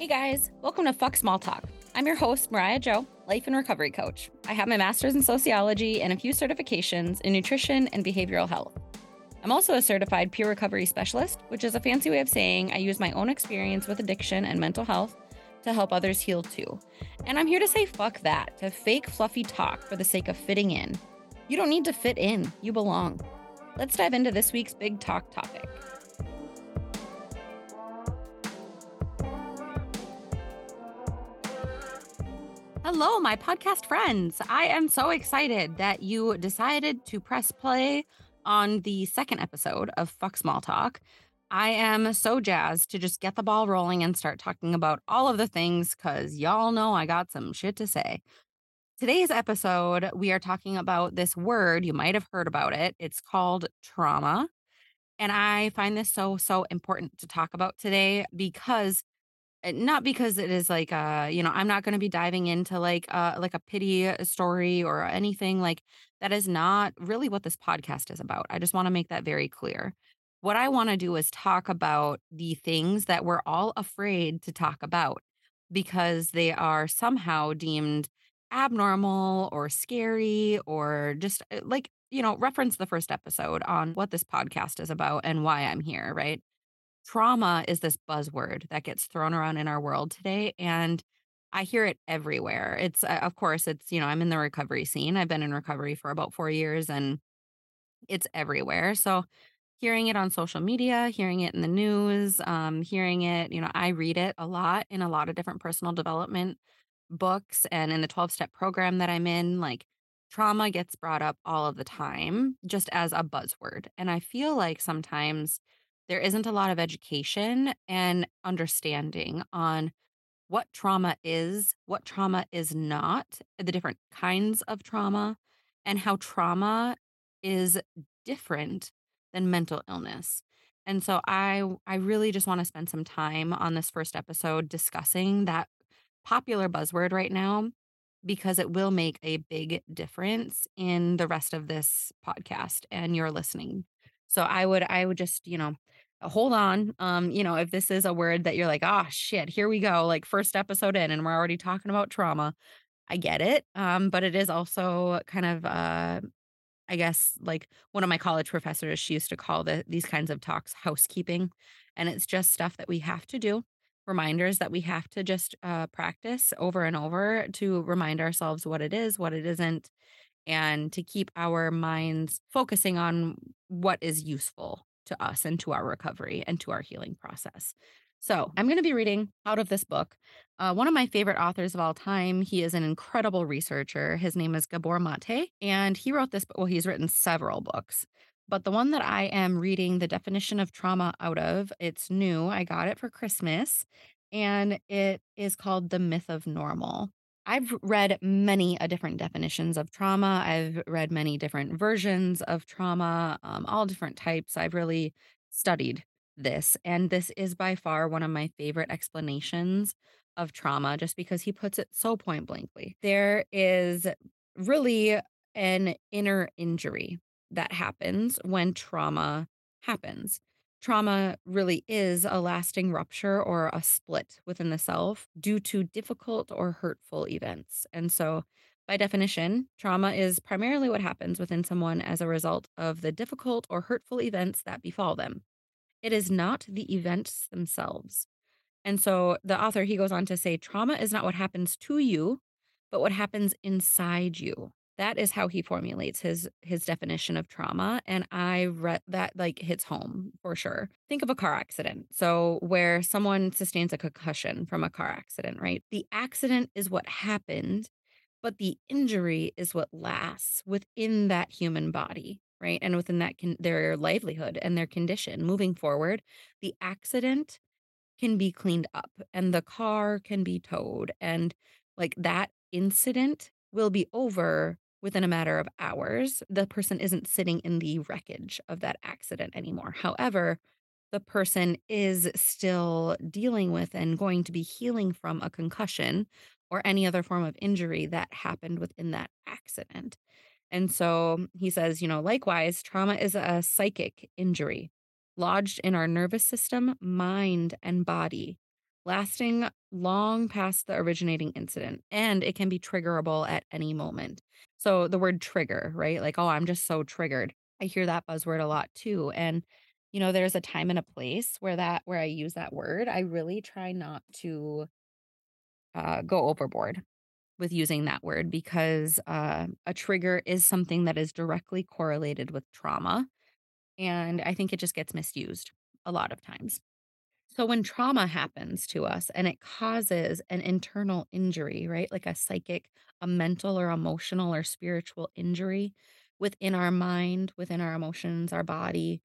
Hey guys, welcome to Fuck Small Talk. I'm your host, Mariah Jeau, life and recovery coach. I have my master's in sociology and a few certifications in nutrition and behavioral health. I'm also a certified peer recovery specialist, which is a fancy way of saying I use my own experience with addiction and mental health to help others heal too. And I'm here to say fuck that, to fake fluffy talk for the sake of fitting in. You don't need to fit in, you belong. Let's dive into this week's big talk topic. Hello, my podcast friends. I am so excited that you decided to press play on the second episode of Fuck Small Talk. I am so jazzed to just get the ball rolling and start talking about all of the things because y'all know I got some shit to say. Today's episode, we are talking about this word. You might have heard about it. It's called trauma. And I find this so, so important to talk about today because not because it is like uh you know i'm not going to be diving into like uh like a pity uh, story or anything like that is not really what this podcast is about. I just want to make that very clear. What i want to do is talk about the things that we're all afraid to talk about because they are somehow deemed abnormal or scary or just uh, like you know reference the first episode on what this podcast is about and why i'm here right trauma is this buzzword that gets thrown around in our world today and I hear it everywhere. It's uh, of course it's, you know, I'm in the recovery scene. I've been in recovery for about 4 years and it's everywhere. So hearing it on social media, hearing it in the news, um hearing it, you know, I read it a lot in a lot of different personal development books and in the 12 step program that I'm in, like trauma gets brought up all of the time just as a buzzword. And I feel like sometimes there isn't a lot of education and understanding on what trauma is, what trauma is not, the different kinds of trauma, and how trauma is different than mental illness. And so I I really just want to spend some time on this first episode discussing that popular buzzword right now because it will make a big difference in the rest of this podcast and your listening. So I would I would just, you know, hold on. Um, you know, if this is a word that you're like, "Oh shit, here we go." Like first episode in and we're already talking about trauma. I get it. Um, but it is also kind of uh I guess like one of my college professors, she used to call the, these kinds of talks housekeeping. And it's just stuff that we have to do, reminders that we have to just uh, practice over and over to remind ourselves what it is, what it isn't, and to keep our minds focusing on what is useful to us and to our recovery and to our healing process. So, I'm going to be reading out of this book. Uh, one of my favorite authors of all time. He is an incredible researcher. His name is Gabor Mate, and he wrote this. Well, he's written several books, but the one that I am reading the definition of trauma out of, it's new. I got it for Christmas, and it is called The Myth of Normal. I've read many a different definitions of trauma. I've read many different versions of trauma, um, all different types. I've really studied this, and this is by far one of my favorite explanations of trauma, just because he puts it so point blankly. There is really an inner injury that happens when trauma happens. Trauma really is a lasting rupture or a split within the self due to difficult or hurtful events. And so, by definition, trauma is primarily what happens within someone as a result of the difficult or hurtful events that befall them. It is not the events themselves. And so, the author, he goes on to say trauma is not what happens to you, but what happens inside you. That is how he formulates his his definition of trauma and I read that like hits home for sure. Think of a car accident. So where someone sustains a concussion from a car accident, right? The accident is what happened, but the injury is what lasts within that human body, right? And within that can their livelihood and their condition moving forward. The accident can be cleaned up and the car can be towed and like that incident will be over within a matter of hours. The person isn't sitting in the wreckage of that accident anymore. However, the person is still dealing with and going to be healing from a concussion or any other form of injury that happened within that accident. And so he says, you know, likewise, trauma is a psychic injury lodged in our nervous system, mind, and body, lasting long past the originating incident, and it can be triggerable at any moment. So the word trigger, right? Like, oh, I'm just so triggered. I hear that buzzword a lot too. And, you know, there's a time and a place where that, where I use that word. I really try not to uh, go overboard with using that word because uh, a trigger is something that is directly correlated with trauma. And I think it just gets misused a lot of times. So when trauma happens to us and it causes an internal injury, right? Like a psychic, a mental or emotional or spiritual injury within our mind, within our emotions, our body,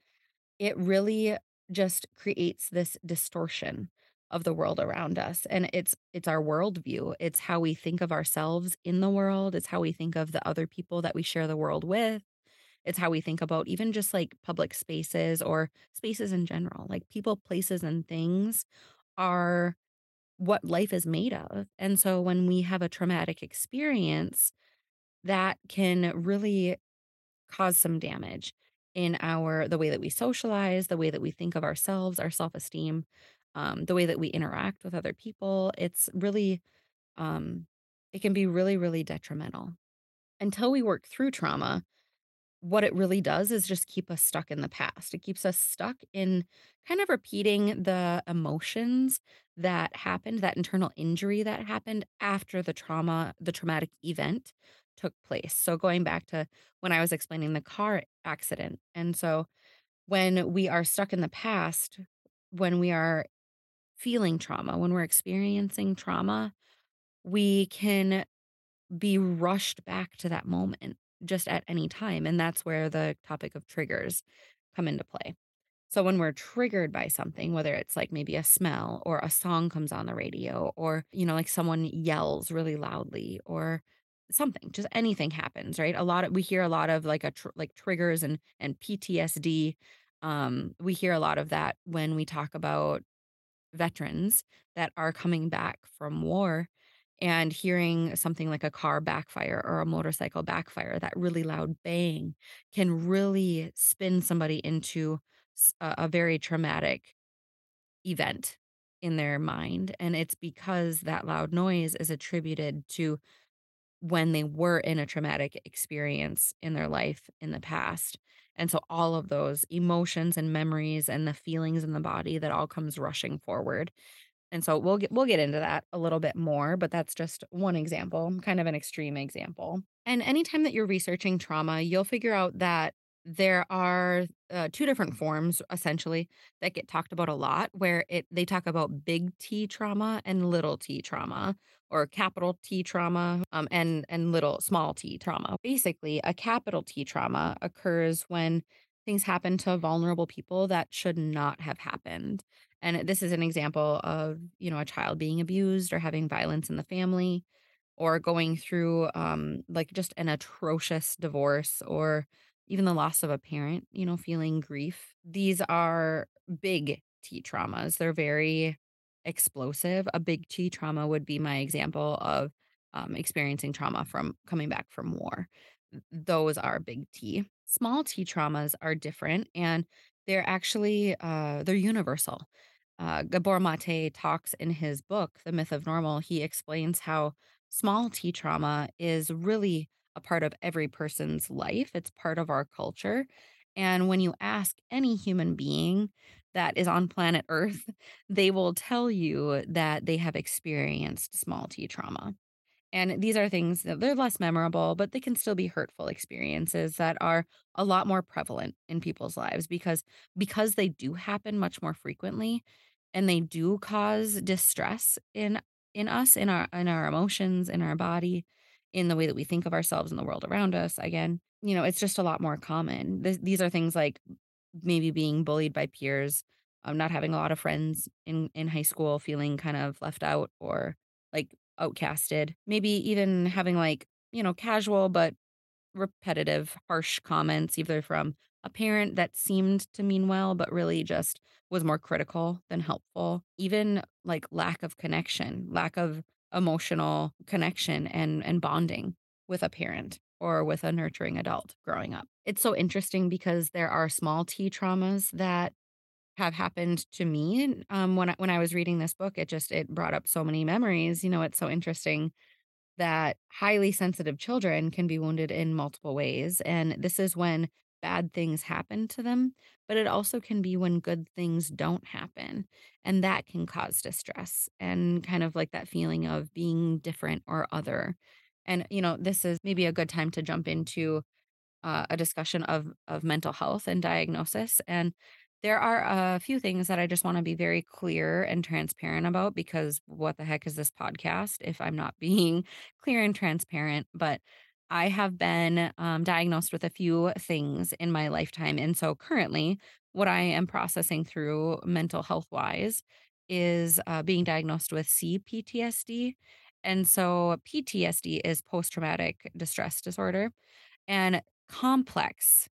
it really just creates this distortion of the world around us. And it's it's our worldview. It's how we think of ourselves in the world. It's how we think of the other people that we share the world with. It's how we think about even just like public spaces or spaces in general. Like people, places, and things are what life is made of. And so when we have a traumatic experience, that can really cause some damage in our the way that we socialize, the way that we think of ourselves, our self-esteem, um, the way that we interact with other people. It's really um, it can be really, really detrimental. Until we work through trauma, what it really does is just keep us stuck in the past. It keeps us stuck in kind of repeating the emotions that happened, that internal injury that happened after the trauma, the traumatic event took place. So going back to when I was explaining the car accident. And so when we are stuck in the past, when we are feeling trauma, when we're experiencing trauma, we can be rushed back to that moment just at any time. And that's where the topic of triggers come into play. So when we're triggered by something, whether it's like maybe a smell or a song comes on the radio or, you know, like someone yells really loudly or something, just anything happens, right? A lot of we hear a lot of like a tr- like triggers and and PTSD. Um, we hear a lot of that when we talk about veterans that are coming back from war and hearing something like a car backfire or a motorcycle backfire, that really loud bang can really spin somebody into a very traumatic event in their mind. And it's because that loud noise is attributed to when they were in a traumatic experience in their life in the past. And so all of those emotions and memories and the feelings in the body that all comes rushing forward and so we'll get we'll get into that a little bit more, but that's just one example, kind of an extreme example. And anytime that you're researching trauma, you'll figure out that there are uh, two different forms essentially that get talked about a lot where it they talk about big T trauma and little T trauma or capital T trauma um, and and little small T trauma. Basically, a capital T trauma occurs when things happen to vulnerable people that should not have happened. And this is an example of, you know, a child being abused or having violence in the family or going through um like just an atrocious divorce or even the loss of a parent, you know, feeling grief. These are big T traumas. They're very explosive. A big T trauma would be my example of um, experiencing trauma from coming back from war. Those are big T. Small T traumas are different and they're actually uh, they're universal. Uh, Gabor Mate talks in his book, The Myth of Normal. He explains how small T trauma is really a part of every person's life. It's part of our culture. And when you ask any human being that is on planet Earth, they will tell you that they have experienced small T trauma. And these are things that they're less memorable, but they can still be hurtful experiences that are a lot more prevalent in people's lives because because they do happen much more frequently and they do cause distress in in us, in our in our emotions, in our body, in the way that we think of ourselves and the world around us. Again, you know, it's just a lot more common. Th- these are things like maybe being bullied by peers, um, not having a lot of friends in in high school, feeling kind of left out or like outcasted. Maybe even having like, you know, casual but repetitive, harsh comments, either from a parent that seemed to mean well, but really just was more critical than helpful. Even like lack of connection, lack of emotional connection and, and bonding with a parent or with a nurturing adult growing up. It's so interesting because there are small T traumas that have happened to me. Um, when I, when I was reading this book, it just it brought up so many memories. You know, it's so interesting that highly sensitive children can be wounded in multiple ways. And this is when bad things happen to them, but it also can be when good things don't happen. And that can cause distress and kind of like that feeling of being different or other. And, you know, this is maybe a good time to jump into uh, a discussion of of mental health and diagnosis. And there are a few things that I just want to be very clear and transparent about because what the heck is this podcast if I'm not being clear and transparent? But I have been um, diagnosed with a few things in my lifetime. And so currently, what I am processing through mental health wise is uh, being diagnosed with CPTSD. And so PTSD is post traumatic distress disorder. And complex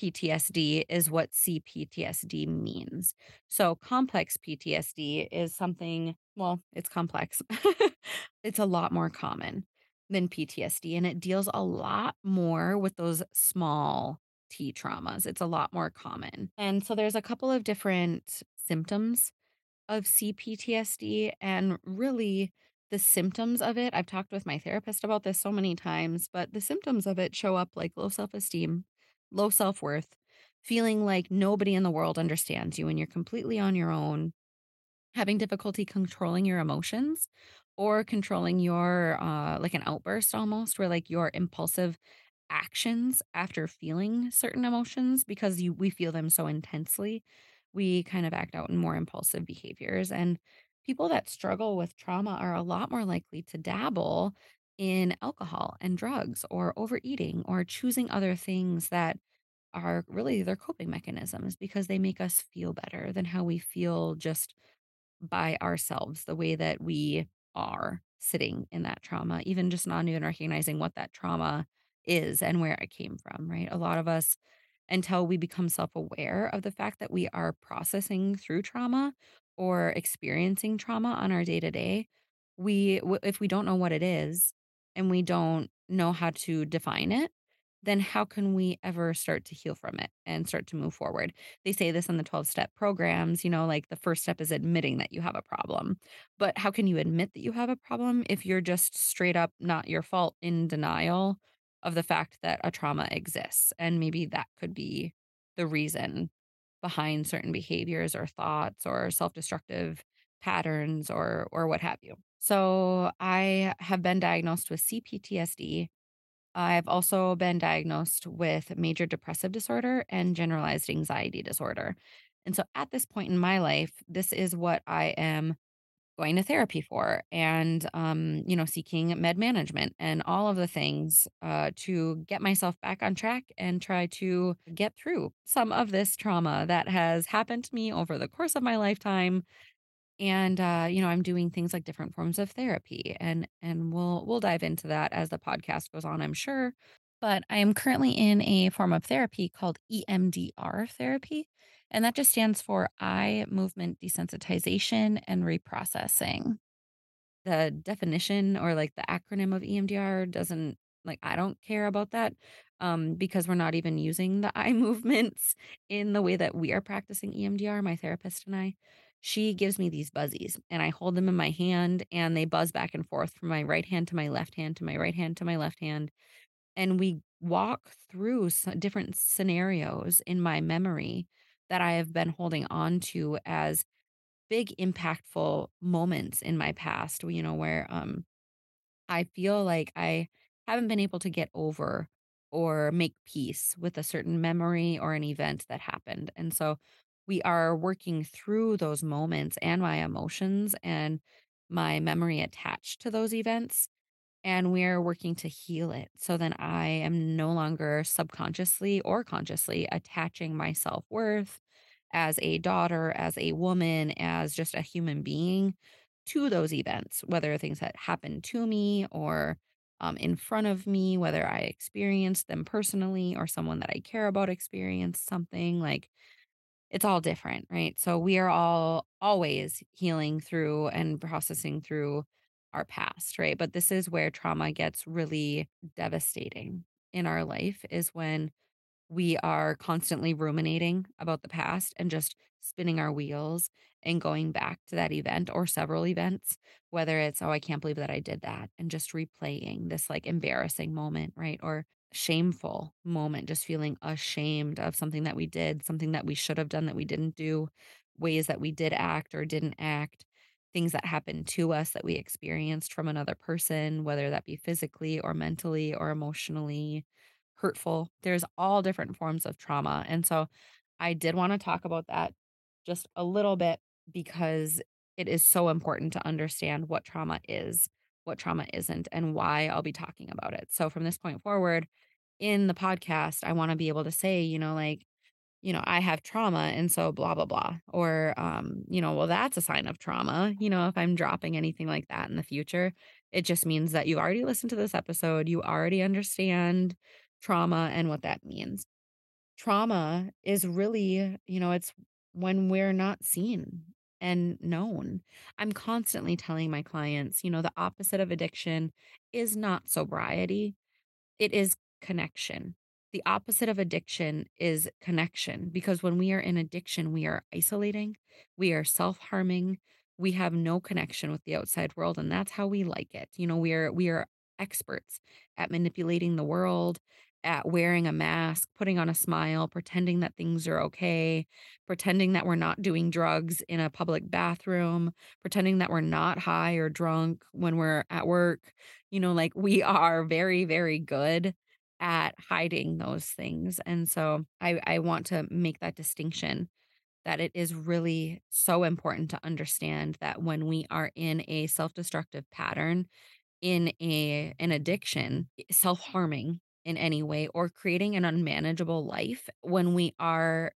PTSD is what CPTSD means. So, complex PTSD is something, well, it's complex. it's a lot more common than PTSD, and it deals a lot more with those small T traumas. It's a lot more common. And so, there's a couple of different symptoms of CPTSD and really the symptoms of it. I've talked with my therapist about this so many times, but the symptoms of it show up like low self esteem, low self worth, feeling like nobody in the world understands you and you're completely on your own, having difficulty controlling your emotions or controlling your, uh, like an outburst almost, where like your impulsive actions after feeling certain emotions because you we feel them so intensely, we kind of act out in more impulsive behaviors. And people that struggle with trauma are a lot more likely to dabble in alcohol and drugs or overeating or choosing other things that are really their coping mechanisms because they make us feel better than how we feel just by ourselves, the way that we are sitting in that trauma, even just not even recognizing what that trauma is and where it came from, right? A lot of us, until we become self aware of the fact that we are processing through trauma or experiencing trauma on our day to day, we, if we don't know what it is and we don't know how to define it, then how can we ever start to heal from it and start to move forward? They say this in the 12 step programs, you know, like the first step is admitting that you have a problem. But how can you admit that you have a problem if you're just straight up not your fault in denial of the fact that a trauma exists? And maybe that could be the reason behind certain behaviors or thoughts or self-destructive patterns or or what have you. So I have been diagnosed with CPTSD I've also been diagnosed with major depressive disorder and generalized anxiety disorder. And so at this point in my life, this is what I am going to therapy for and um, you know, seeking med management and all of the things uh to get myself back on track and try to get through some of this trauma that has happened to me over the course of my lifetime and uh, you know i'm doing things like different forms of therapy and and we'll we'll dive into that as the podcast goes on i'm sure but i am currently in a form of therapy called emdr therapy and that just stands for eye movement desensitization and reprocessing. The definition or like the acronym of EMDR doesn't like I don't care about that um because we're not even using the eye movements in the way that we are practicing EMDR my therapist and I she gives me these buzzies and I hold them in my hand and they buzz back and forth from my right hand to my left hand to my right hand to my left hand and we walk through different scenarios in my memory that I have been holding on to as big impactful moments in my past, you know, where um I feel like I haven't been able to get over or make peace with a certain memory or an event that happened. And so we are working through those moments and my emotions and my memory attached to those events and we're working to heal it. So then I am no longer subconsciously or consciously attaching my self worth as a daughter, as a woman, as just a human being to those events, whether things that happened to me or um, in front of me, whether I experienced them personally or someone that I care about experienced something like it's all different, right? So we are all always healing through and processing through our past, right? But this is where trauma gets really devastating in our life is when we are constantly ruminating about the past and just spinning our wheels and going back to that event or several events, whether it's, oh, I can't believe that I did that, and just replaying this like embarrassing moment, right? Or shameful moment, just feeling ashamed of something that we did, something that we should have done that we didn't do, ways that we did act or didn't act, things that happened to us that we experienced from another person, whether that be physically or mentally or emotionally hurtful. There's all different forms of trauma. And so I did want to talk about that just a little bit because it is so important to understand what trauma is, what trauma isn't, and why I'll be talking about it. So from this point forward, in the podcast, I want to be able to say, you know, like, you know, I have trauma and so blah blah blah or um, you know, well that's a sign of trauma, you know, if I'm dropping anything like that in the future, it just means that you already listened to this episode, you already understand trauma and what that means. Trauma is really, you know, it's when we're not seen and known. I'm constantly telling my clients, you know, the opposite of addiction is not sobriety it is connection. The opposite of addiction is connection because when we are in addiction, we are isolating, we are self harming, we have no connection with the outside world. And that's how we like it. You know, we are, we are experts at manipulating the world, at wearing a mask, putting on a smile, pretending that things are okay, pretending that we're not doing drugs in a public bathroom, pretending that we're not high or drunk when we're at work. You know, like we are very, very good at hiding those things. And so I, I want to make that distinction that it is really so important to understand that when we are in a self destructive pattern, in a an addiction, self-harming in any way or creating an unmanageable life when we are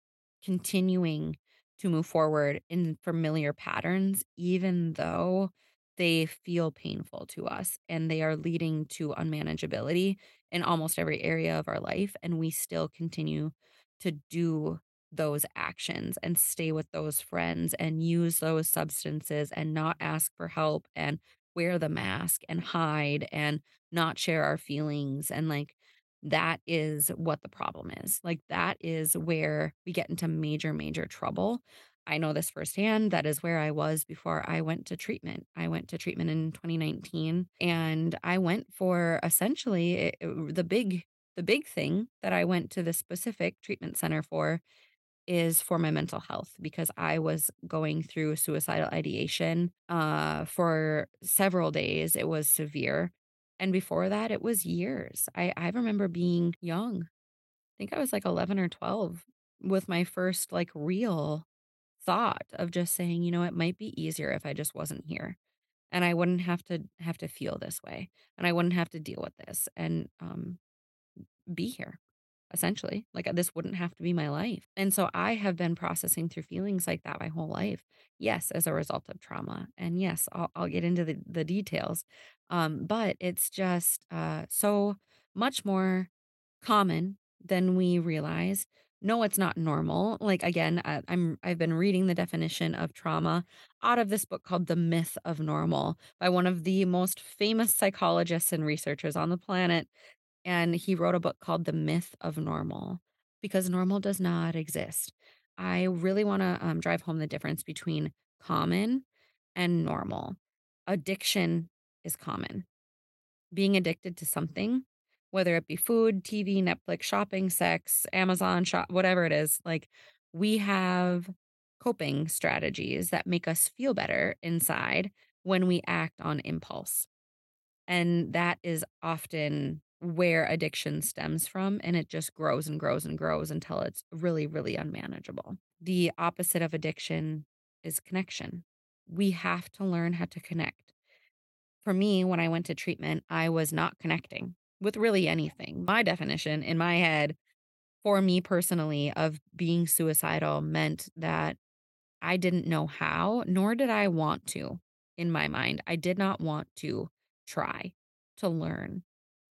continuing to move forward in familiar patterns, even though they feel painful to us and they are leading to unmanageability in almost every area of our life. And we still continue to do those actions and stay with those friends and use those substances and not ask for help and wear the mask and hide and not share our feelings and like that is what the problem is. Like that is where we get into major major trouble. I know this firsthand. That is where I was before I went to treatment. I went to treatment in 2019 and I went for essentially it, it- the big the big thing that I went to the specific treatment center for is for my mental health because I was going through suicidal ideation uh, for several days. It was severe. And before that, it was years. I, I remember being young. I think I was like 11 or 12 with my first like real thought of just saying, you know, it might be easier if I just wasn't here and I wouldn't have to have to feel this way and I wouldn't have to deal with this. And um, be here, essentially. Like, uh, this wouldn't have to be my life. And so I have been processing through feelings like that my whole life. Yes, as a result of trauma. And yes, I'll, I'll get into the, the details. Um, but it's just uh, so much more common than we realize. No, it's not normal. Like again, I, I'm I've been reading the definition of trauma out of this book called The Myth of Normal by one of the most famous psychologists and researchers on the planet and he wrote a book called The Myth of Normal because normal does not exist. I really want to um, drive home the difference between common and normal. Addiction is common. Being addicted to something, whether it be food, TV, Netflix, shopping, sex, Amazon, shop, whatever it is, like we have coping strategies that make us feel better inside when we act on impulse. And that is often where addiction stems from. And it just grows and grows and grows until it's really, really unmanageable. The opposite of addiction is connection. We have to learn how to connect. For me, when I went to treatment, I was not connecting with really anything. My definition in my head, for me personally, of being suicidal meant that I didn't know how, nor did I want to in my mind. I did not want to try to learn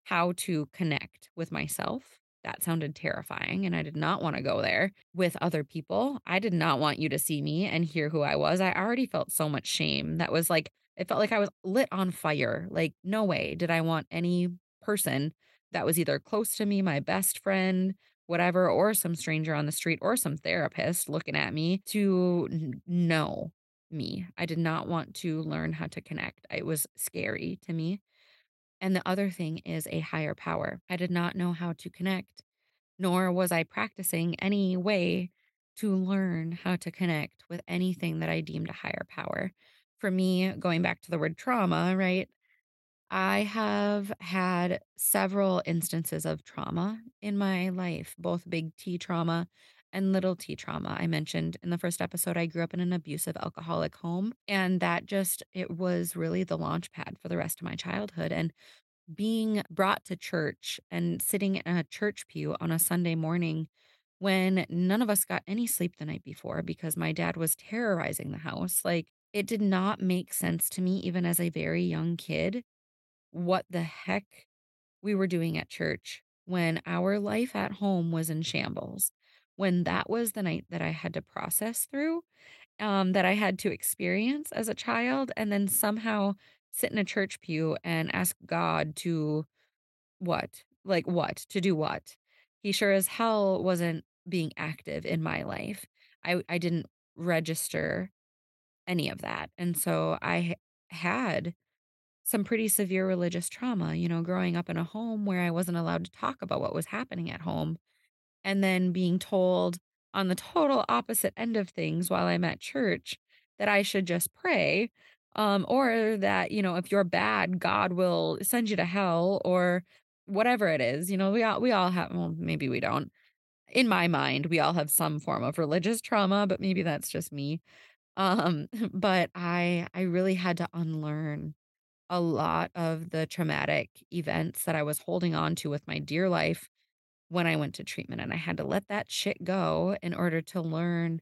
how to connect with myself. That sounded terrifying, and I did not want to go there with other people. I did not want you to see me and hear who I was. I already felt so much shame. That was like, it felt like I was lit on fire. Like, no way did I want any person that was either close to me, my best friend, whatever, or some stranger on the street or some therapist looking at me to know me. I did not want to learn how to connect. It was scary to me. And the other thing is a higher power. I did not know how to connect, nor was I practicing any way to learn how to connect with anything that I deemed a higher power. For me, going back to the word trauma, right? I have had several instances of trauma in my life, both big T trauma and little t trauma. I mentioned in the first episode, I grew up in an abusive alcoholic home, and that just, it was really the launch pad for the rest of my childhood. And being brought to church and sitting in a church pew on a Sunday morning when none of us got any sleep the night before because my dad was terrorizing the house, like, it did not make sense to me, even as a very young kid what the heck we were doing at church when our life at home was in shambles. When that was the night that I had to process through, um, that I had to experience as a child, and then somehow sit in a church pew and ask God to what? Like what? To do what? He sure as hell wasn't being active in my life. I I didn't register any of that. And so I had some pretty severe religious trauma, you know, growing up in a home where I wasn't allowed to talk about what was happening at home, and then being told on the total opposite end of things while I'm at church that I should just pray, um, or that, you know, if you're bad, God will send you to hell or whatever it is. You know, we all we all have well, maybe we don't. In my mind, we all have some form of religious trauma, but maybe that's just me. Um, but I I really had to unlearn a lot of the traumatic events that I was holding on to with my dear life when I went to treatment, and I had to let that shit go in order to learn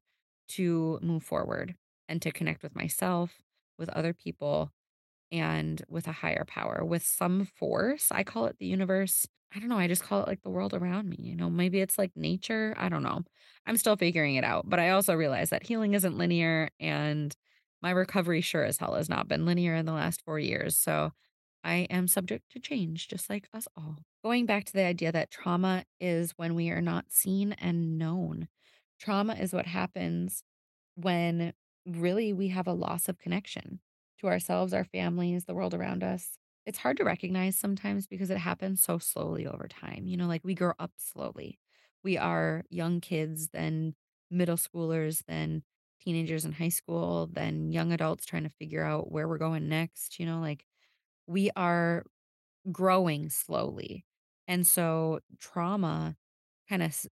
to move forward and to connect with myself, with other people, and with a higher power, with some force. I call it the universe. I don't know. I just call it like the world around me. You know, maybe it's like nature. I don't know. I'm still figuring it out. But I also realize that healing isn't linear and my recovery sure as hell has not been linear in the last four years. So I am subject to change, just like us all. Going back to the idea that trauma is when we are not seen and known. Trauma is what happens when really we have a loss of connection to ourselves, our families, the world around us. It's hard to recognize sometimes because it happens so slowly over time. You know, like we grow up slowly. We are young kids, then middle schoolers, then teenagers in high school, then young adults trying to figure out where we're going next. You know, like we are growing slowly. And so trauma kind of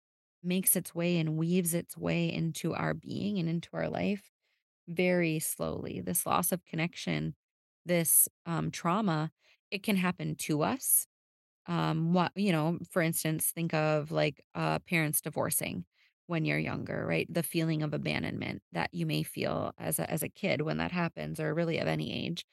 makes its way and weaves its way into our being and into our life very slowly. This loss of connection, this um, trauma, it can happen to us. Um, what, you know, for instance, think of like uh, parents divorcing when you're younger, right? The feeling of abandonment that you may feel as a, as a kid when that happens, or really of any age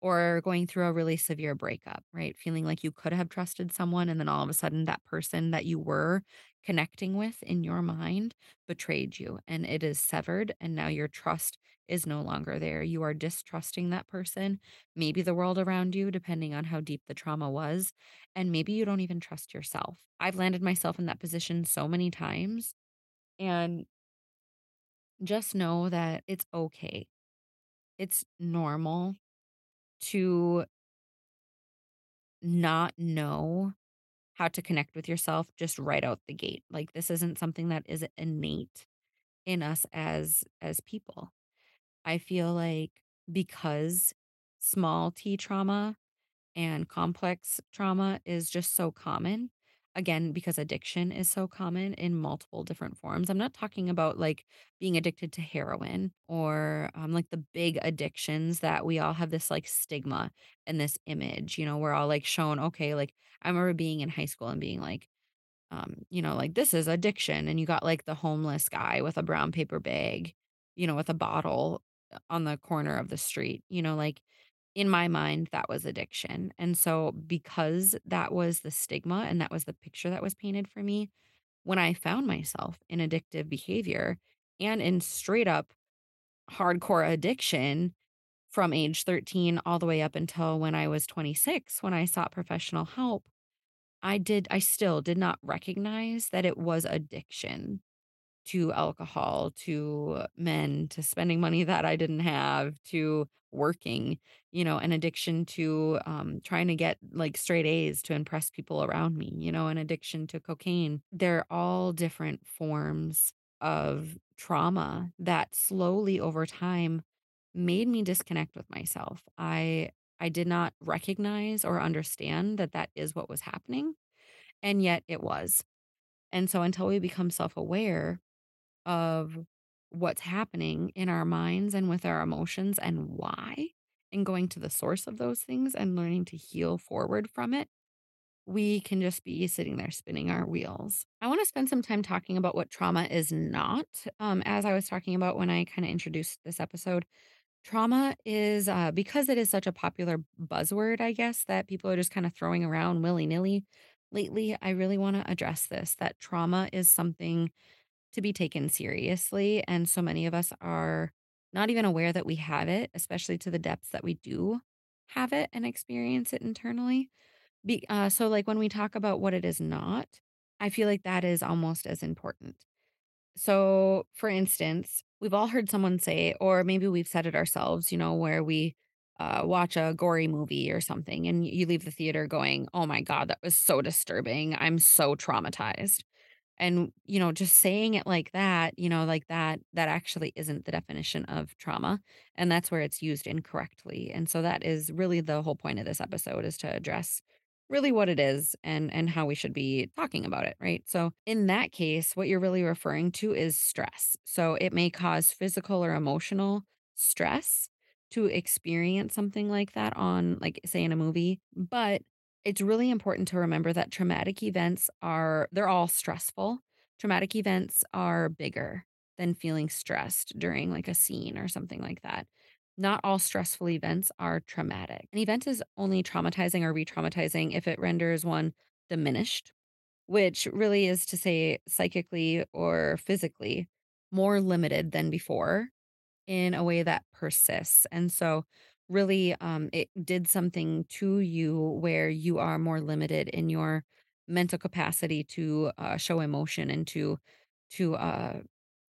or going through a really severe breakup, right? Feeling like you could have trusted someone and then all of a sudden that person that you were connecting with in your mind betrayed you and it is severed and now your trust is no longer there. You are distrusting that person, maybe the world around you depending on how deep the trauma was, and maybe you don't even trust yourself. I've landed myself in that position so many times and just know that it's okay. It's normal to not know how to connect with yourself just right out the gate. Like this isn't something that is innate in us as as people. I feel like because small t trauma and complex trauma is just so common. Again, because addiction is so common in multiple different forms. I'm not talking about like being addicted to heroin or um, like the big addictions that we all have this like stigma and this image. You know, we're all like shown, okay, like I remember being in high school and being like, um, you know, like this is addiction. And you got like the homeless guy with a brown paper bag, you know, with a bottle uh, on the corner of the street, you know, like in my mind, that was addiction. And so, because that was the stigma and that was the picture that was painted for me, when I found myself in addictive behavior and in straight up hardcore addiction from age 13 all the way up until when I was 26, when I sought professional help, I did I still did not recognize that it was addiction to alcohol, to men, to spending money that I didn't have, to working, you know, an addiction to um, trying to get like straight A's to impress people around me, you know, an addiction to cocaine. They're all different forms of trauma that slowly over time made me disconnect with myself. I I did not recognize or understand that that is what was happening, and yet it was. And so until we become self-aware of what's happening in our minds and with our emotions and why, and going to the source of those things and learning to heal forward from it, we can just be sitting there spinning our wheels. I want to spend some time talking about what trauma is not. Um, as I was talking about when I kind of introduced this episode, trauma is uh, because it is such a popular buzzword, I guess, that people are just kind of throwing around willy nilly lately. I really want to address this that trauma is something to be taken seriously. And so many of us are not even aware that we have it, especially to the depths that we do have it and experience it internally. Be, uh, so, like when we talk about what it is not, I feel like that is almost as important. So, for instance, we've all heard someone say, or maybe we've said it ourselves, you know, where we uh, watch a gory movie or something and you leave the theater going, oh my God, that was so disturbing. I'm so traumatized. And, you know, just saying it like that, you know, like that, that actually isn't the definition of trauma. And that's where it's used incorrectly. And so that is really the whole point of this episode is to address really what it is and and how we should be talking about it, right? So in that case, what you're really referring to is stress. So it may cause physical or emotional stress to experience something like that on like say in a movie, but it's really important to remember that traumatic events are they're all stressful. Traumatic events are bigger than feeling stressed during like a scene or something like that. Not all stressful events are traumatic. An event is only traumatizing or re traumatizing if it renders one diminished, which really is to say psychically or physically more limited than before in a way that persists. And so, really, um, it did something to you where you are more limited in your mental capacity to uh, show emotion and to to uh,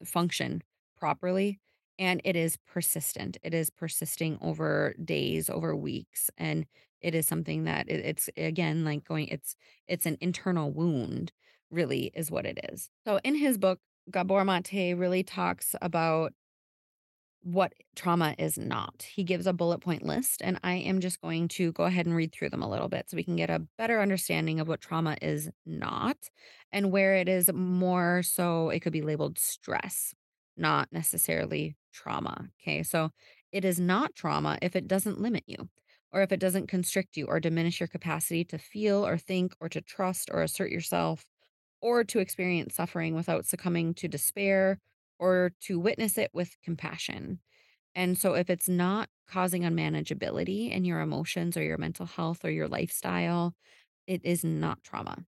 function properly. And it is persistent. It is persisting over days, over weeks, and it is something that it, it's again like going. It's it's an internal wound. Really, is what it is. So, in his book, Gabor Mate really talks about what trauma is not. He gives a bullet point list, and I am just going to go ahead and read through them a little bit so we can get a better understanding of what trauma is not and where it is more so it could be labeled stress, not necessarily trauma. Okay, so it is not trauma if it doesn't limit you. Or if it doesn't constrict you or diminish your capacity to feel or think or to trust or assert yourself or to experience suffering without succumbing to despair or to witness it with compassion. And so, if it's not causing unmanageability in your emotions or your mental health or your lifestyle, it is not trauma.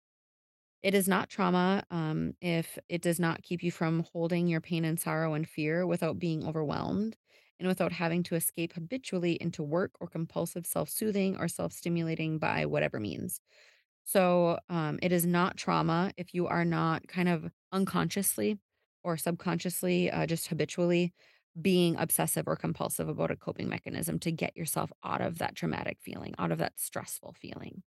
It is not trauma um, if it does not keep you from holding your pain and sorrow and fear without being overwhelmed and without having to escape habitually into work or compulsive self soothing or self stimulating by whatever means. So, um, it is not trauma if you are not kind of unconsciously or subconsciously, uh, just habitually being obsessive or compulsive about a coping mechanism to get yourself out of that traumatic feeling, out of that stressful feeling.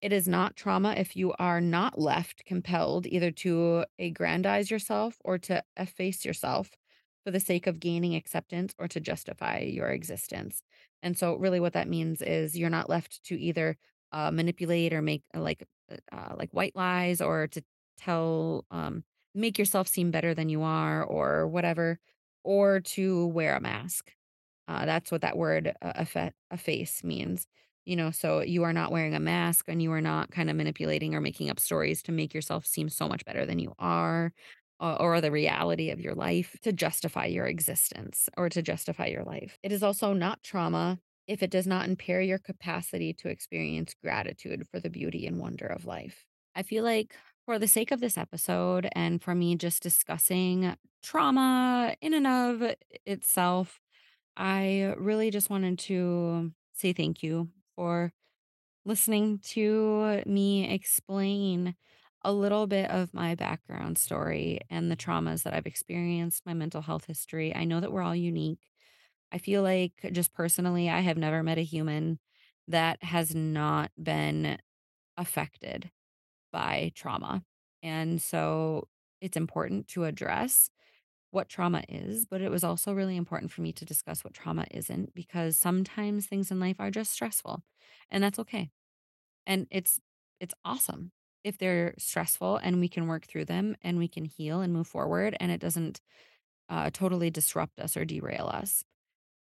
It is not trauma if you are not left compelled either to aggrandize yourself or to efface yourself for the sake of gaining acceptance or to justify your existence. And so, really, what that means is you're not left to either uh, manipulate or make uh, like uh, uh, like white lies or to tell um, make yourself seem better than you are or whatever, or to wear a mask. Uh, that's what that word uh, effa- efface means. You know, so you are not wearing a mask and you are not kind of manipulating or making up stories to make yourself seem so much better than you are uh, or the reality of your life to justify your existence or to justify your life. It is also not trauma if it does not impair your capacity to experience gratitude for the beauty and wonder of life. I feel like for the sake of this episode and for me just discussing trauma in and of itself, I really just wanted to say thank you for listening to me explain a little bit of my background story and the traumas that I've experienced, my mental health history. I know that we're all unique. I feel like, just personally, I have never met a human that has not been affected by trauma. And so it's important to address what trauma is, but it was also really important for me to discuss what trauma isn't because sometimes things in life are just stressful and that's okay. And it's it's awesome if they're stressful and we can work through them and we can heal and move forward and it doesn't uh, totally disrupt us or derail us.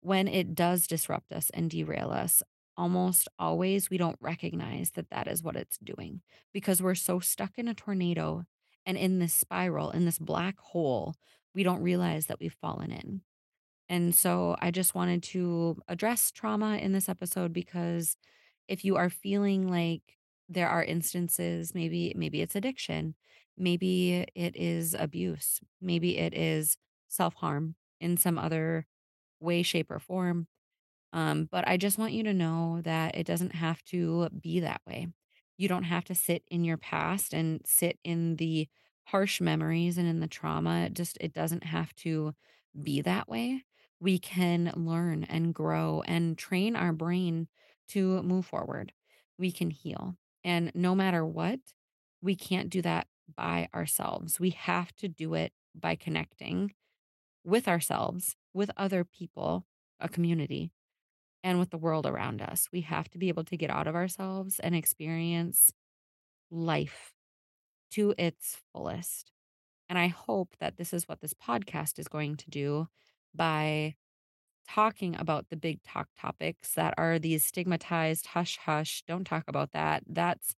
When it does disrupt us and derail us, almost always we don't recognize that that is what it's doing because we're so stuck in a tornado and in this spiral, in this black hole, we don't realize that we've fallen in. And so I just wanted to address trauma in this episode because if you are feeling like there are instances, maybe maybe it's addiction, maybe it is abuse, maybe it is self-harm in some other way, shape, or form. Um, but I just want you to know that it doesn't have to be that way. You don't have to sit in your past and sit in the harsh memories and in the trauma. It just it doesn't have to be that way. We can learn and grow and train our brain to move forward. We can heal. And no matter what, we can't do that by ourselves. We have to do it by connecting with ourselves, with other people, a community, and with the world around us. We have to be able to get out of ourselves and experience life to its fullest. And I hope that this is what this podcast is going to do by talking about the big talk topics that are these stigmatized hush hush don't talk about that that's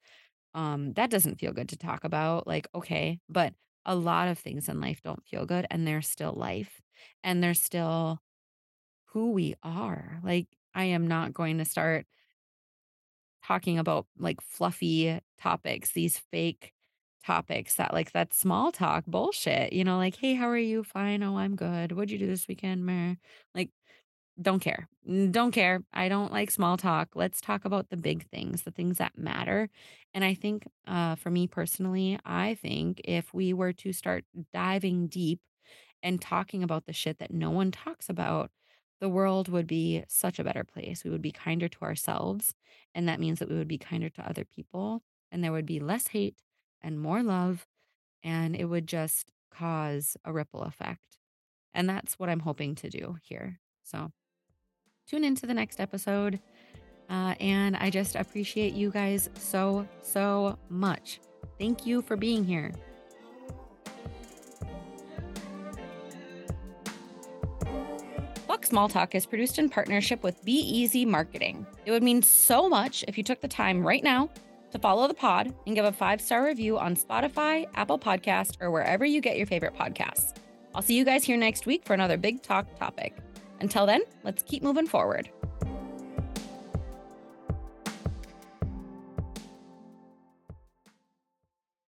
um that doesn't feel good to talk about like okay but a lot of things in life don't feel good and they're still life and they're still who we are like i am not going to start talking about like fluffy topics, these fake topics that like that small talk bullshit, you know, like, hey, how are you? Fine. Oh, I'm good. What'd you do this weekend? Meh. Like, don't care. Don't care. I don't like small talk. Let's talk about the big things, the things that matter. And I think uh, for me personally, I think if we were to start diving deep and talking about the shit that no one talks about, the world would be such a better place. We would be kinder to ourselves. And that means that we would be kinder to other people. And there would be less hate and more love. And it would just cause a ripple effect. And that's what I'm hoping to do here. So tune into the next episode. Uh, and I just appreciate you guys so, so much. Thank you for being here. Small Talk is produced in partnership with Be Easy Marketing. It would mean so much if you took the time right now to follow the pod and give a five star review on Spotify, Apple Podcast, or wherever you get your favorite podcasts. I'll see you guys here next week for another big talk topic. Until then, let's keep moving forward.